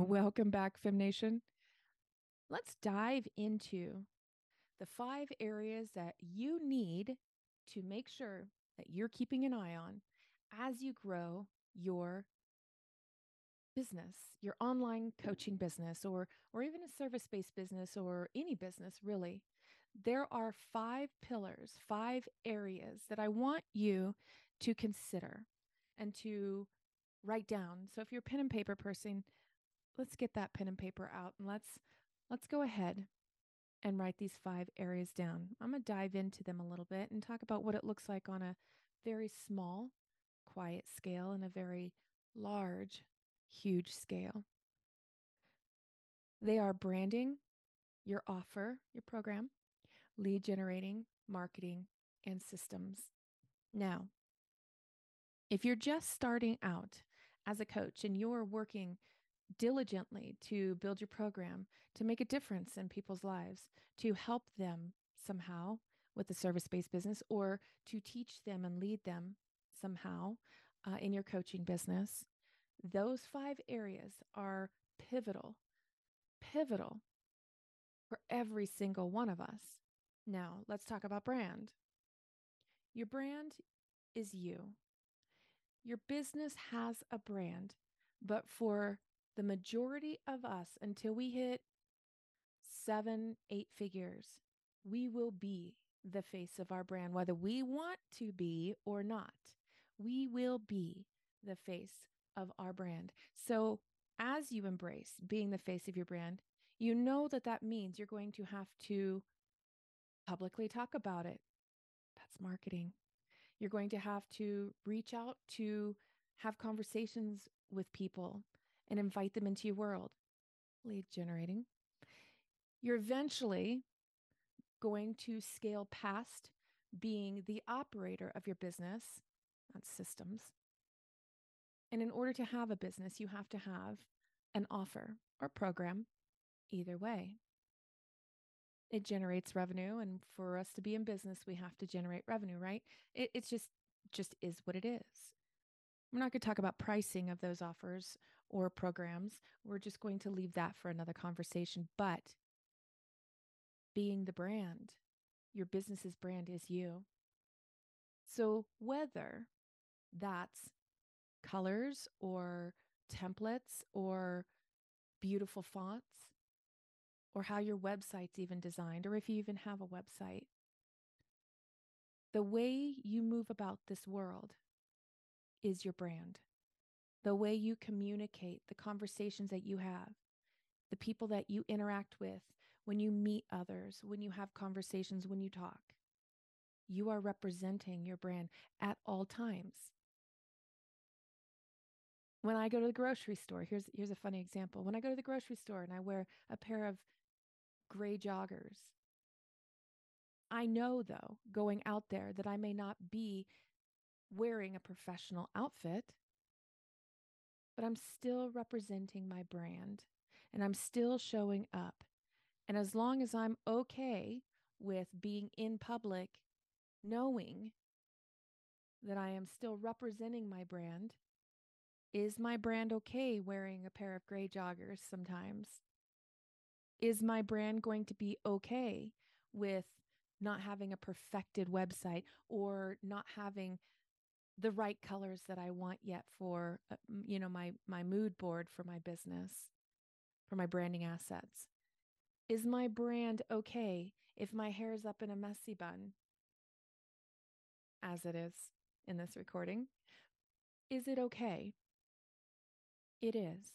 Welcome back, Fem Nation. Let's dive into the five areas that you need to make sure that you're keeping an eye on as you grow your business, your online coaching business or or even a service-based business or any business really. There are five pillars, five areas that I want you to consider and to write down. So if you're a pen and paper person, let's get that pen and paper out and let's let's go ahead and write these five areas down. I'm going to dive into them a little bit and talk about what it looks like on a very small, quiet scale and a very large, huge scale. They are branding, your offer, your program, lead generating, marketing, and systems. Now, if you're just starting out as a coach and you're working diligently to build your program, to make a difference in people's lives, to help them somehow with a service based business, or to teach them and lead them somehow uh, in your coaching business. Those five areas are pivotal, pivotal for every single one of us. Now, let's talk about brand. Your brand is you. Your business has a brand, but for the majority of us, until we hit seven, eight figures, we will be the face of our brand, whether we want to be or not. We will be the face of our brand. So, as you embrace being the face of your brand, you know that that means you're going to have to publicly talk about it. That's marketing. You're going to have to reach out to have conversations with people and invite them into your world. Lead generating. You're eventually going to scale past being the operator of your business, that's systems. And in order to have a business, you have to have an offer or program, either way. It generates revenue, and for us to be in business, we have to generate revenue, right? It, it's just just is what it is. We're not going to talk about pricing of those offers or programs. We're just going to leave that for another conversation. But being the brand, your business's brand is you. So whether that's colors or templates or beautiful fonts or how your website's even designed, or if you even have a website, the way you move about this world is your brand. The way you communicate, the conversations that you have, the people that you interact with, when you meet others, when you have conversations, when you talk, you are representing your brand at all times. When I go to the grocery store, here's here's a funny example. When I go to the grocery store and I wear a pair of gray joggers, I know though, going out there that I may not be wearing a professional outfit, but I'm still representing my brand and I'm still showing up. And as long as I'm okay with being in public, knowing that I am still representing my brand, is my brand okay wearing a pair of gray joggers sometimes? Is my brand going to be okay with not having a perfected website or not having the right colors that I want yet for uh, you know my my mood board for my business for my branding assets. Is my brand okay if my hair is up in a messy bun? As it is in this recording. Is it okay? It is.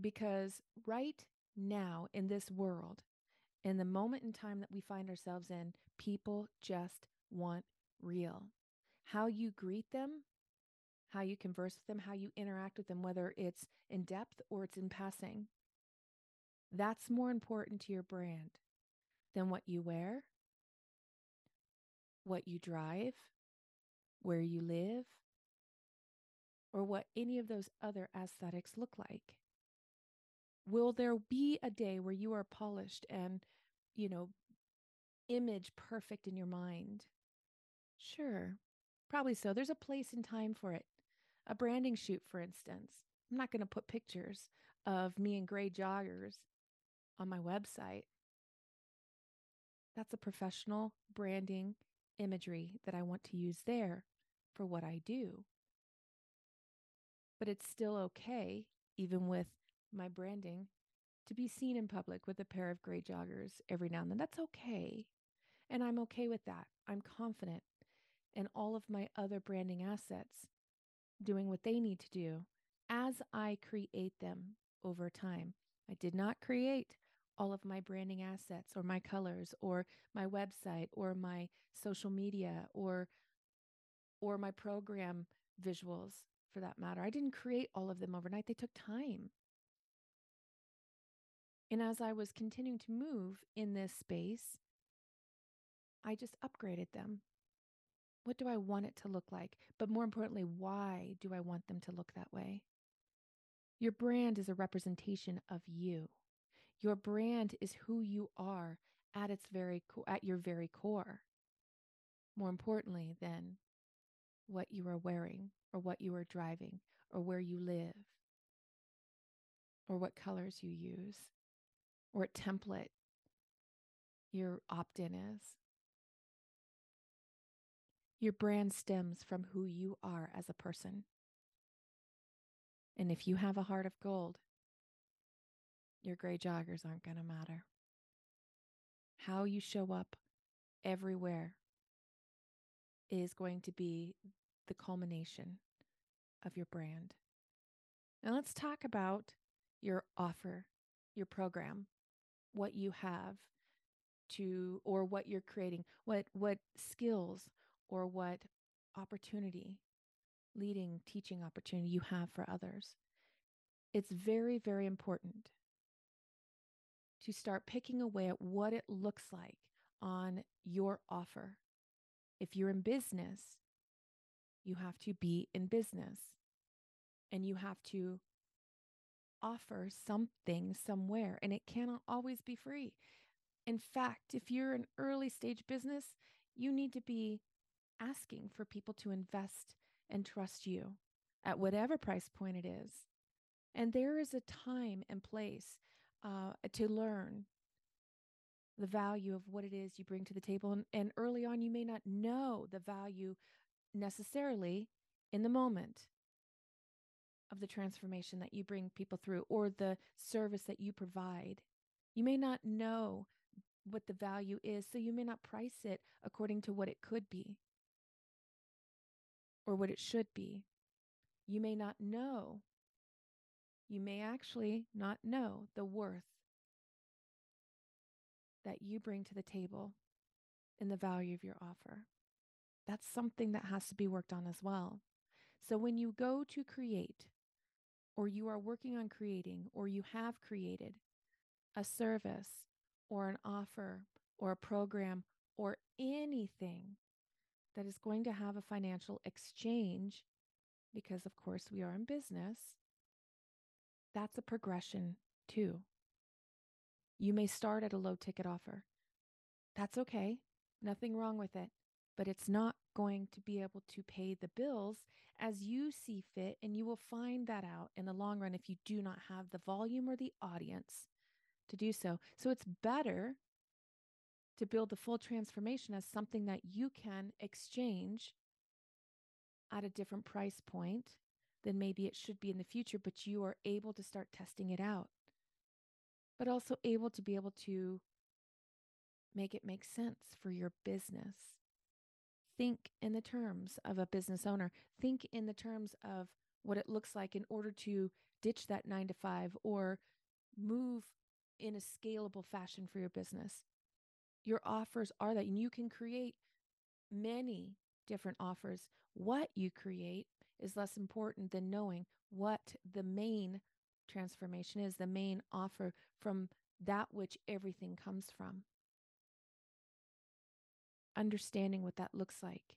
Because right now in this world in the moment in time that we find ourselves in people just want real how you greet them, how you converse with them, how you interact with them, whether it's in depth or it's in passing. That's more important to your brand than what you wear, what you drive, where you live, or what any of those other aesthetics look like. Will there be a day where you are polished and, you know, image perfect in your mind? Sure. Probably so. There's a place and time for it. A branding shoot, for instance. I'm not going to put pictures of me in gray joggers on my website, that's a professional branding imagery that I want to use there for what I do. But it's still okay, even with my branding, to be seen in public with a pair of gray joggers every now and then. That's okay. And I'm okay with that. I'm confident in all of my other branding assets doing what they need to do as I create them over time. I did not create all of my branding assets or my colors or my website or my social media or or my program visuals for that matter. I didn't create all of them overnight. They took time. And as I was continuing to move in this space, I just upgraded them. What do I want it to look like? But more importantly, why do I want them to look that way? Your brand is a representation of you. Your brand is who you are at its very co- at your very core. More importantly than what you are wearing or what you are driving or where you live or what colors you use or what template your opt in is. Your brand stems from who you are as a person. And if you have a heart of gold, your gray joggers aren't going to matter. How you show up everywhere is going to be the culmination of your brand. Now let's talk about your offer, your program, what you have to or what you're creating, what what skills or what opportunity, leading teaching opportunity you have for others. It's very very important to start picking away at what it looks like on your offer. If you're in business, you have to be in business and you have to offer something somewhere, and it cannot always be free. In fact, if you're an early stage business, you need to be asking for people to invest and trust you at whatever price point it is. And there is a time and place uh, to learn the value of what it is you bring to the table. And, and early on, you may not know the value necessarily in the moment of the transformation that you bring people through or the service that you provide. You may not know what the value is, so you may not price it according to what it could be or what it should be. You may not know you may actually not know the worth that you bring to the table and the value of your offer. That's something that has to be worked on as well. So when you go to create, or you are working on creating, or you have created a service, or an offer, or a program, or anything that is going to have a financial exchange, because of course we are in business, that's a progression too. You may start at a low ticket offer. That's okay. Nothing wrong with it. But it's not going to be able to pay the bills as you see fit. And you will find that out in the long run if you do not have the volume or the audience to do so. So it's better to build the full transformation as something that you can exchange at a different price point than maybe it should be in the future, but you are able to start testing it out. But also able to be able to make it make sense for your business. Think in the terms of a business owner. Think in the terms of what it looks like in order to ditch that nine to five or move in a scalable fashion for your business. Your offers are that, and you can create many different offers. What you create is less important than knowing what the main transformation is, the main offer from that which everything comes from. Understanding what that looks like,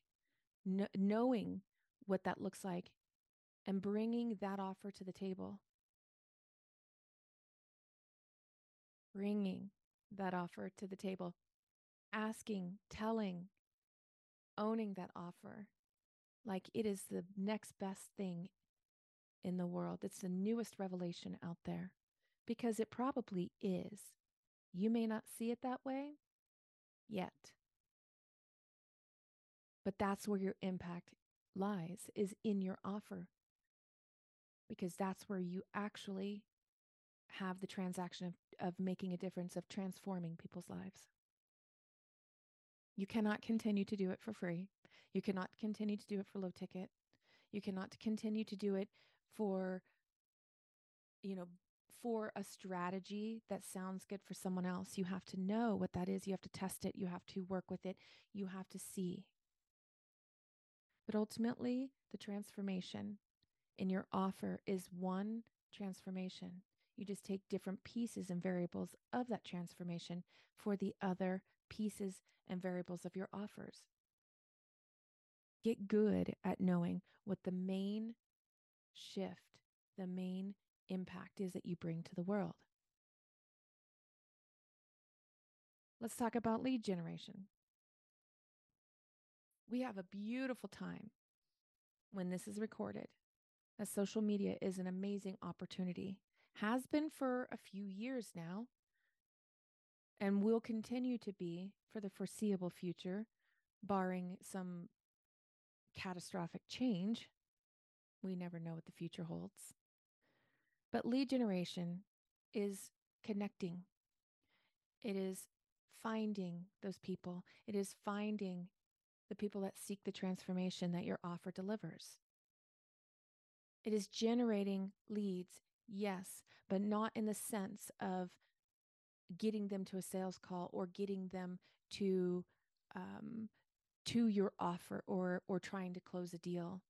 Kn- knowing what that looks like, and bringing that offer to the table. Bringing that offer to the table, asking, telling, owning that offer, like it is the next best thing in the world. It's the newest revelation out there because it probably is. You may not see it that way yet. But that's where your impact lies is in your offer. Because that's where you actually have the transaction of, of making a difference, of transforming people's lives. You cannot continue to do it for free. You cannot continue to do it for low ticket. You cannot continue to do it for, you know, for a strategy that sounds good for someone else. You have to know what that is. You have to test it. You have to work with it. You have to see. But ultimately, the transformation in your offer is one transformation. You just take different pieces and variables of that transformation for the other pieces and variables of your offers. Get good at knowing what the main shift, the main impact is that you bring to the world. Let's talk about lead generation. We have a beautiful time when this is recorded, as social media is an amazing opportunity, has been for a few years now, and will continue to be for the foreseeable future, barring some catastrophic change. We never know what the future holds. But lead generation is connecting, it is finding those people, it is finding the people that seek the transformation that your offer delivers. It is generating leads, yes, but not in the sense of getting them to a sales call or getting them to um, to your offer or or trying to close a deal.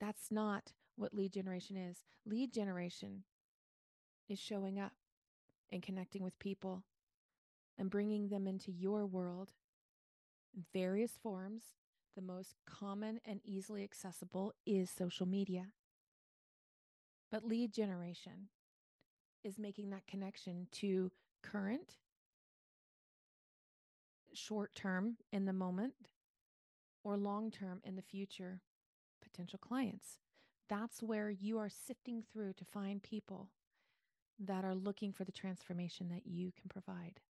That's not what lead generation is. Lead generation is showing up and connecting with people and bringing them into your world in various forms. The most common and easily accessible is social media. But lead generation is making that connection to current, short term in the moment, or long term in the future potential clients. That's where you are sifting through to find people that are looking for the transformation that you can provide.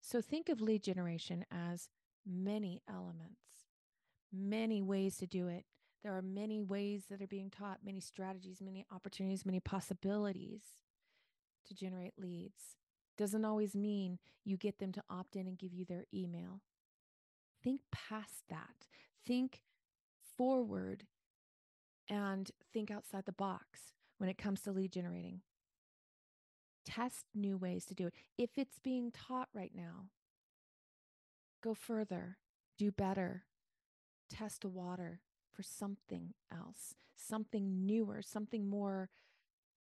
So think of lead generation as many elements, many ways to do it. There are many ways that are being taught, many strategies, many opportunities, many possibilities to generate leads. Doesn't always mean you get them to opt in and give you their email. Think past that. Think forward and think outside the box when it comes to lead generating. Test new ways to do it. If it's being taught right now, go further, do better, test the water for something else, something newer, something more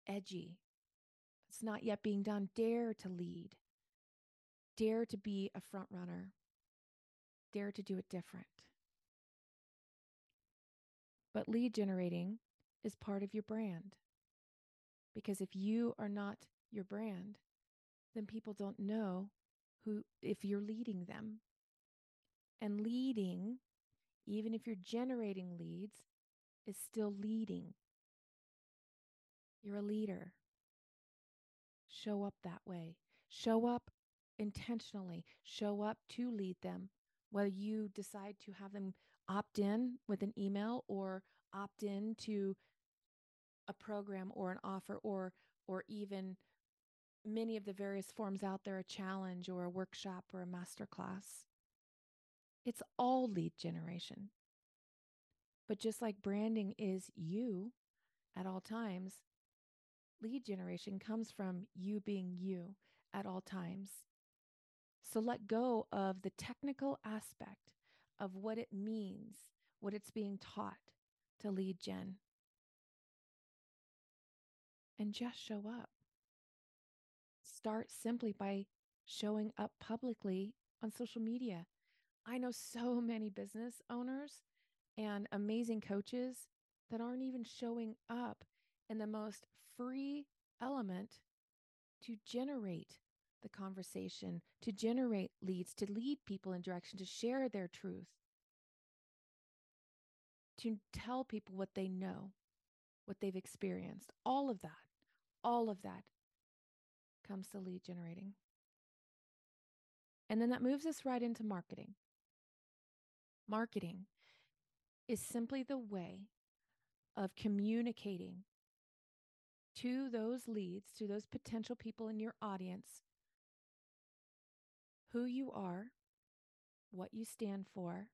edgy. It's not yet being done. Dare to lead, dare to be a front runner, dare to do it different. But lead generating is part of your brand. Because if you are not your brand, then people don't know who if you're leading them. And leading, even if you're generating leads, is still leading. You're a leader. Show up that way. Show up intentionally. Show up to lead them. Whether you decide to have them opt in with an email or opt in to a program or an offer or or even many of the various forms out there a challenge or a workshop or a master class it's all lead generation but just like branding is you at all times lead generation comes from you being you at all times so let go of the technical aspect of what it means, what it's being taught to lead gen. And just show up. Start simply by showing up publicly on social media. I know so many business owners and amazing coaches that aren't even showing up in the most free element to generate the conversation, to generate leads, to lead people in direction, to share their truth, to tell people what they know, what they've experienced. All of that, all of that comes to lead generating. And then that moves us right into marketing. Marketing is simply the way of communicating to those leads, to those potential people in your audience, who you are, what you stand for,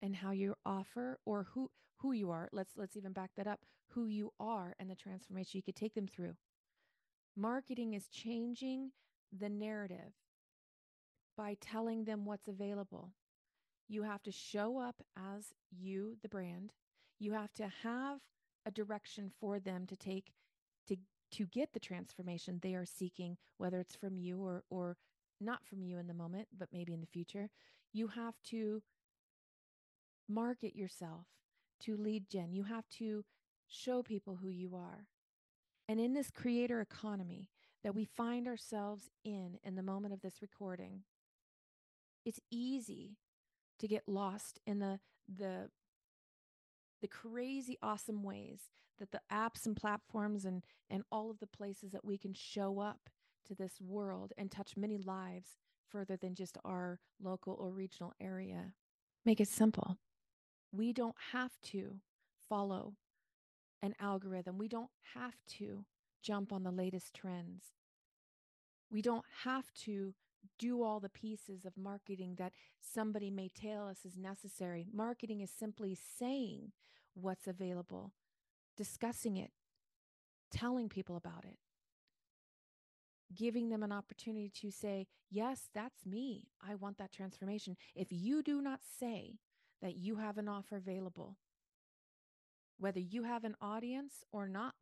and how you offer or who who you are. Let's let's even back that up. Who you are and the transformation you could take them through. Marketing is changing the narrative by telling them what's available. You have to show up as you, the brand. You have to have a direction for them to take to to get the transformation they are seeking, whether it's from you or or not from you in the moment, but maybe in the future. You have to market yourself to lead gen. You have to show people who you are. And in this creator economy that we find ourselves in in the moment of this recording, it's easy to get lost in the the the crazy awesome ways that the apps and platforms and and all of the places that we can show up to this world and touch many lives further than just our local or regional area. Make it simple. We don't have to follow an algorithm. We don't have to jump on the latest trends. We don't have to do all the pieces of marketing that somebody may tell us is necessary. Marketing is simply saying what's available, discussing it, telling people about it, giving them an opportunity to say, Yes, that's me. I want that transformation. If you do not say that you have an offer available, whether you have an audience or not,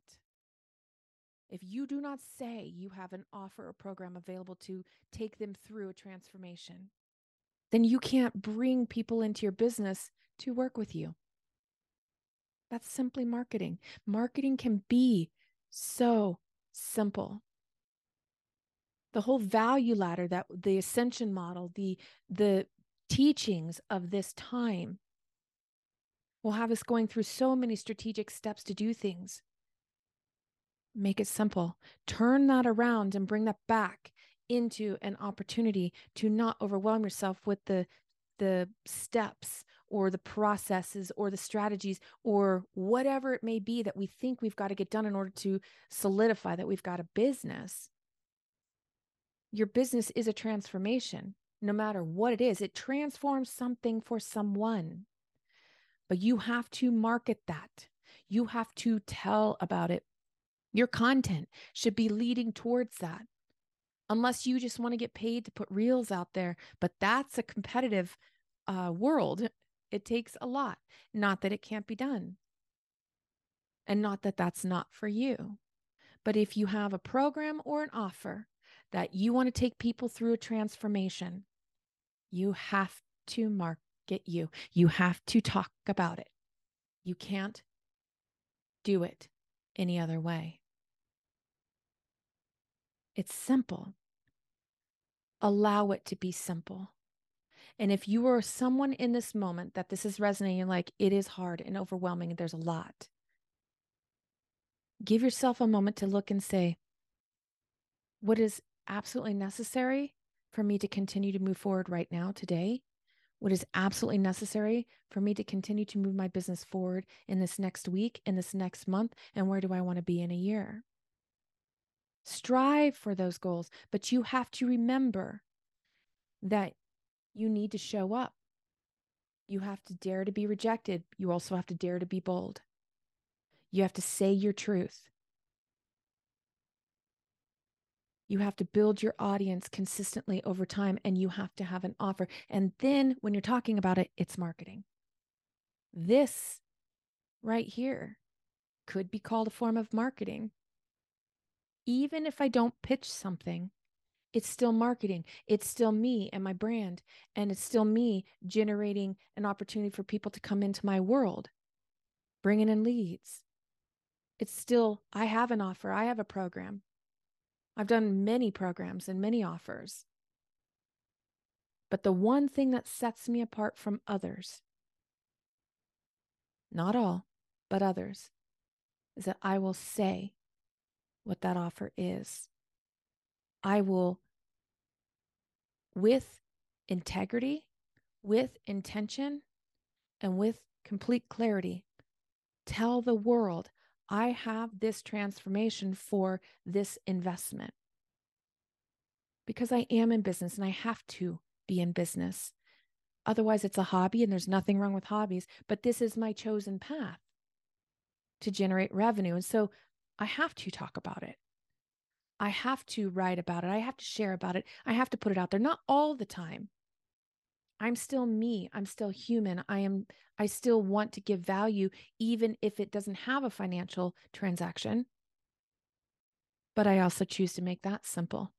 if you do not say you have an offer or program available to take them through a transformation, then you can't bring people into your business to work with you. That's simply marketing. Marketing can be so simple. The whole value ladder that the ascension model, the the teachings of this time will have us going through so many strategic steps to do things make it simple. Turn that around and bring that back into an opportunity to not overwhelm yourself with the the steps or the processes or the strategies or whatever it may be that we think we've got to get done in order to solidify that we've got a business. Your business is a transformation, no matter what it is. It transforms something for someone. But you have to market that. You have to tell about it your content should be leading towards that. Unless you just want to get paid to put reels out there, but that's a competitive uh, world. It takes a lot. Not that it can't be done. And not that that's not for you. But if you have a program or an offer that you want to take people through a transformation, you have to market you. You have to talk about it. You can't do it any other way. It's simple. Allow it to be simple. And if you are someone in this moment that this is resonating, you're like it is hard and overwhelming, and there's a lot, give yourself a moment to look and say, what is absolutely necessary for me to continue to move forward right now, today? What is absolutely necessary for me to continue to move my business forward in this next week, in this next month? And where do I want to be in a year? Strive for those goals, but you have to remember that you need to show up. You have to dare to be rejected. You also have to dare to be bold. You have to say your truth. You have to build your audience consistently over time and you have to have an offer. And then when you're talking about it, it's marketing. This right here could be called a form of marketing even if I don't pitch something, it's still marketing. It's still me and my brand. And it's still me generating an opportunity for people to come into my world, bringing in leads. It's still, I have an offer, I have a program. I've done many programs and many offers. But the one thing that sets me apart from others, not all, but others, is that I will say what that offer is. I will, with integrity, with intention, and with complete clarity, tell the world I have this transformation for this investment. Because I am in business and I have to be in business. Otherwise, it's a hobby, and there's nothing wrong with hobbies, but this is my chosen path to generate revenue. And so I have to talk about it. I have to write about it. I have to share about it. I have to put it out there, not all the time. I'm still me. I'm still human. I am I still want to give value even if it doesn't have a financial transaction. But I also choose to make that simple.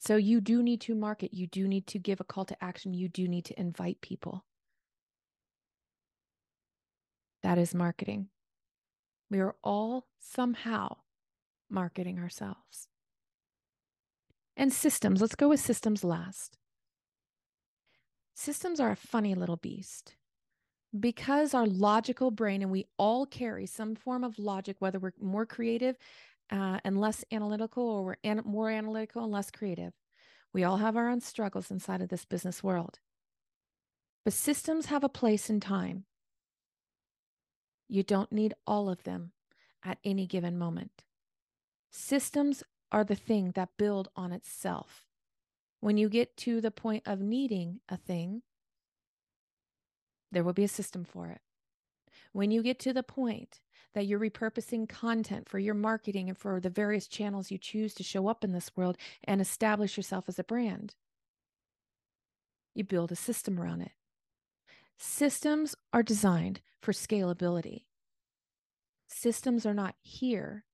So you do need to market, you do need to give a call to action, you do need to invite people. That is marketing. We are all somehow marketing ourselves. And systems, let's go with systems last. Systems are a funny little beast because our logical brain, and we all carry some form of logic, whether we're more creative uh, and less analytical, or we're an- more analytical and less creative. We all have our own struggles inside of this business world. But systems have a place in time. You don't need all of them at any given moment. Systems are the thing that build on itself. When you get to the point of needing a thing, there will be a system for it. When you get to the point that you're repurposing content for your marketing and for the various channels you choose to show up in this world and establish yourself as a brand. You build a system around it. Systems are designed for scalability. Systems are not here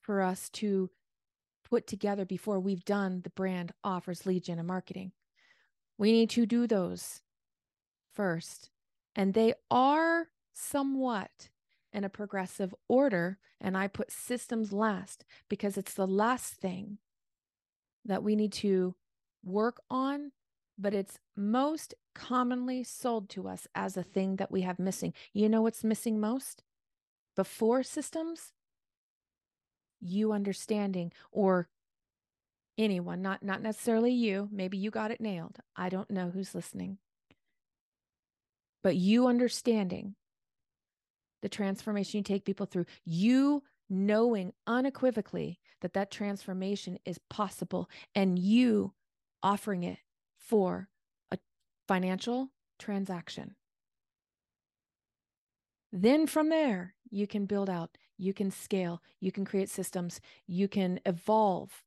for us to put together before we've done the brand offers, lead gen, and marketing. We need to do those first. And they are somewhat in a progressive order. And I put systems last because it's the last thing that we need to work on, but it's most commonly sold to us as a thing that we have missing. You know what's missing most? Before systems, you understanding or anyone, not not necessarily you, maybe you got it nailed. I don't know who's listening. But you understanding the transformation you take people through, you knowing unequivocally that that transformation is possible and you offering it for a financial transaction. Then from there, you can build out, you can scale, you can create systems, you can evolve.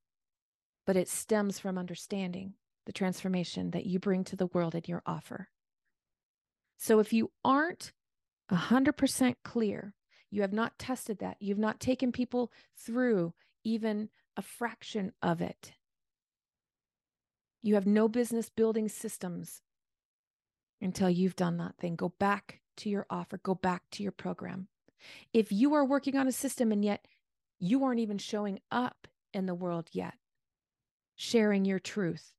But it stems from understanding the transformation that you bring to the world in your offer. So if you aren't 100% clear. You have not tested that. You've not taken people through even a fraction of it. You have no business building systems until you've done that thing. Go back to your offer, go back to your program. If you are working on a system and yet you aren't even showing up in the world yet, sharing your truth,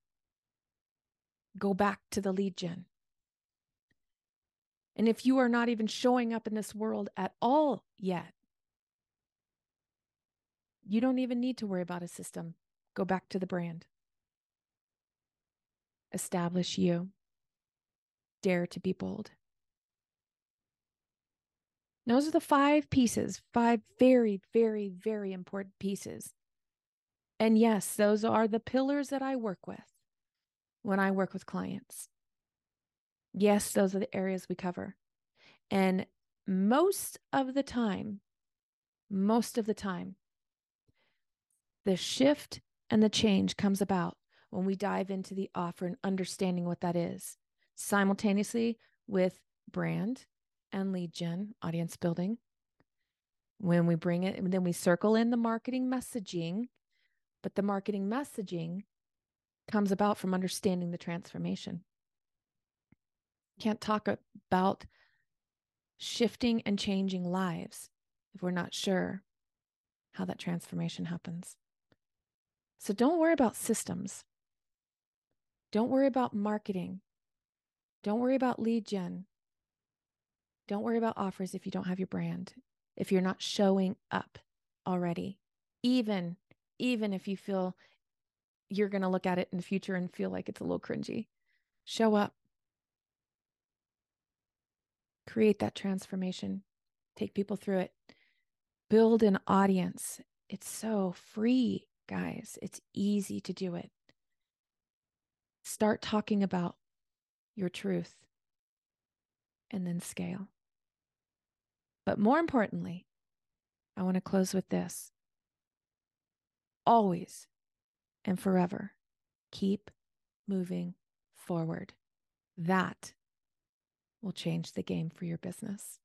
go back to the lead gen. And if you are not even showing up in this world at all yet, you don't even need to worry about a system. Go back to the brand. Establish you. Dare to be bold. Those are the five pieces, five very, very, very important pieces. And yes, those are the pillars that I work with when I work with clients. Yes, those are the areas we cover. And most of the time, most of the time, the shift and the change comes about when we dive into the offer and understanding what that is simultaneously with brand and lead gen, audience building. When we bring it, then we circle in the marketing messaging, but the marketing messaging comes about from understanding the transformation can't talk about shifting and changing lives if we're not sure how that transformation happens. So don't worry about systems. Don't worry about marketing. Don't worry about lead gen. Don't worry about offers if you don't have your brand, if you're not showing up already. Even even if you feel you're going to look at it in the future and feel like it's a little cringy. Show up. Create that transformation. Take people through it. Build an audience. It's so free, guys. It's easy to do it. Start talking about your truth and then scale. But more importantly, I want to close with this. Always and forever, keep moving forward. That will change the game for your business.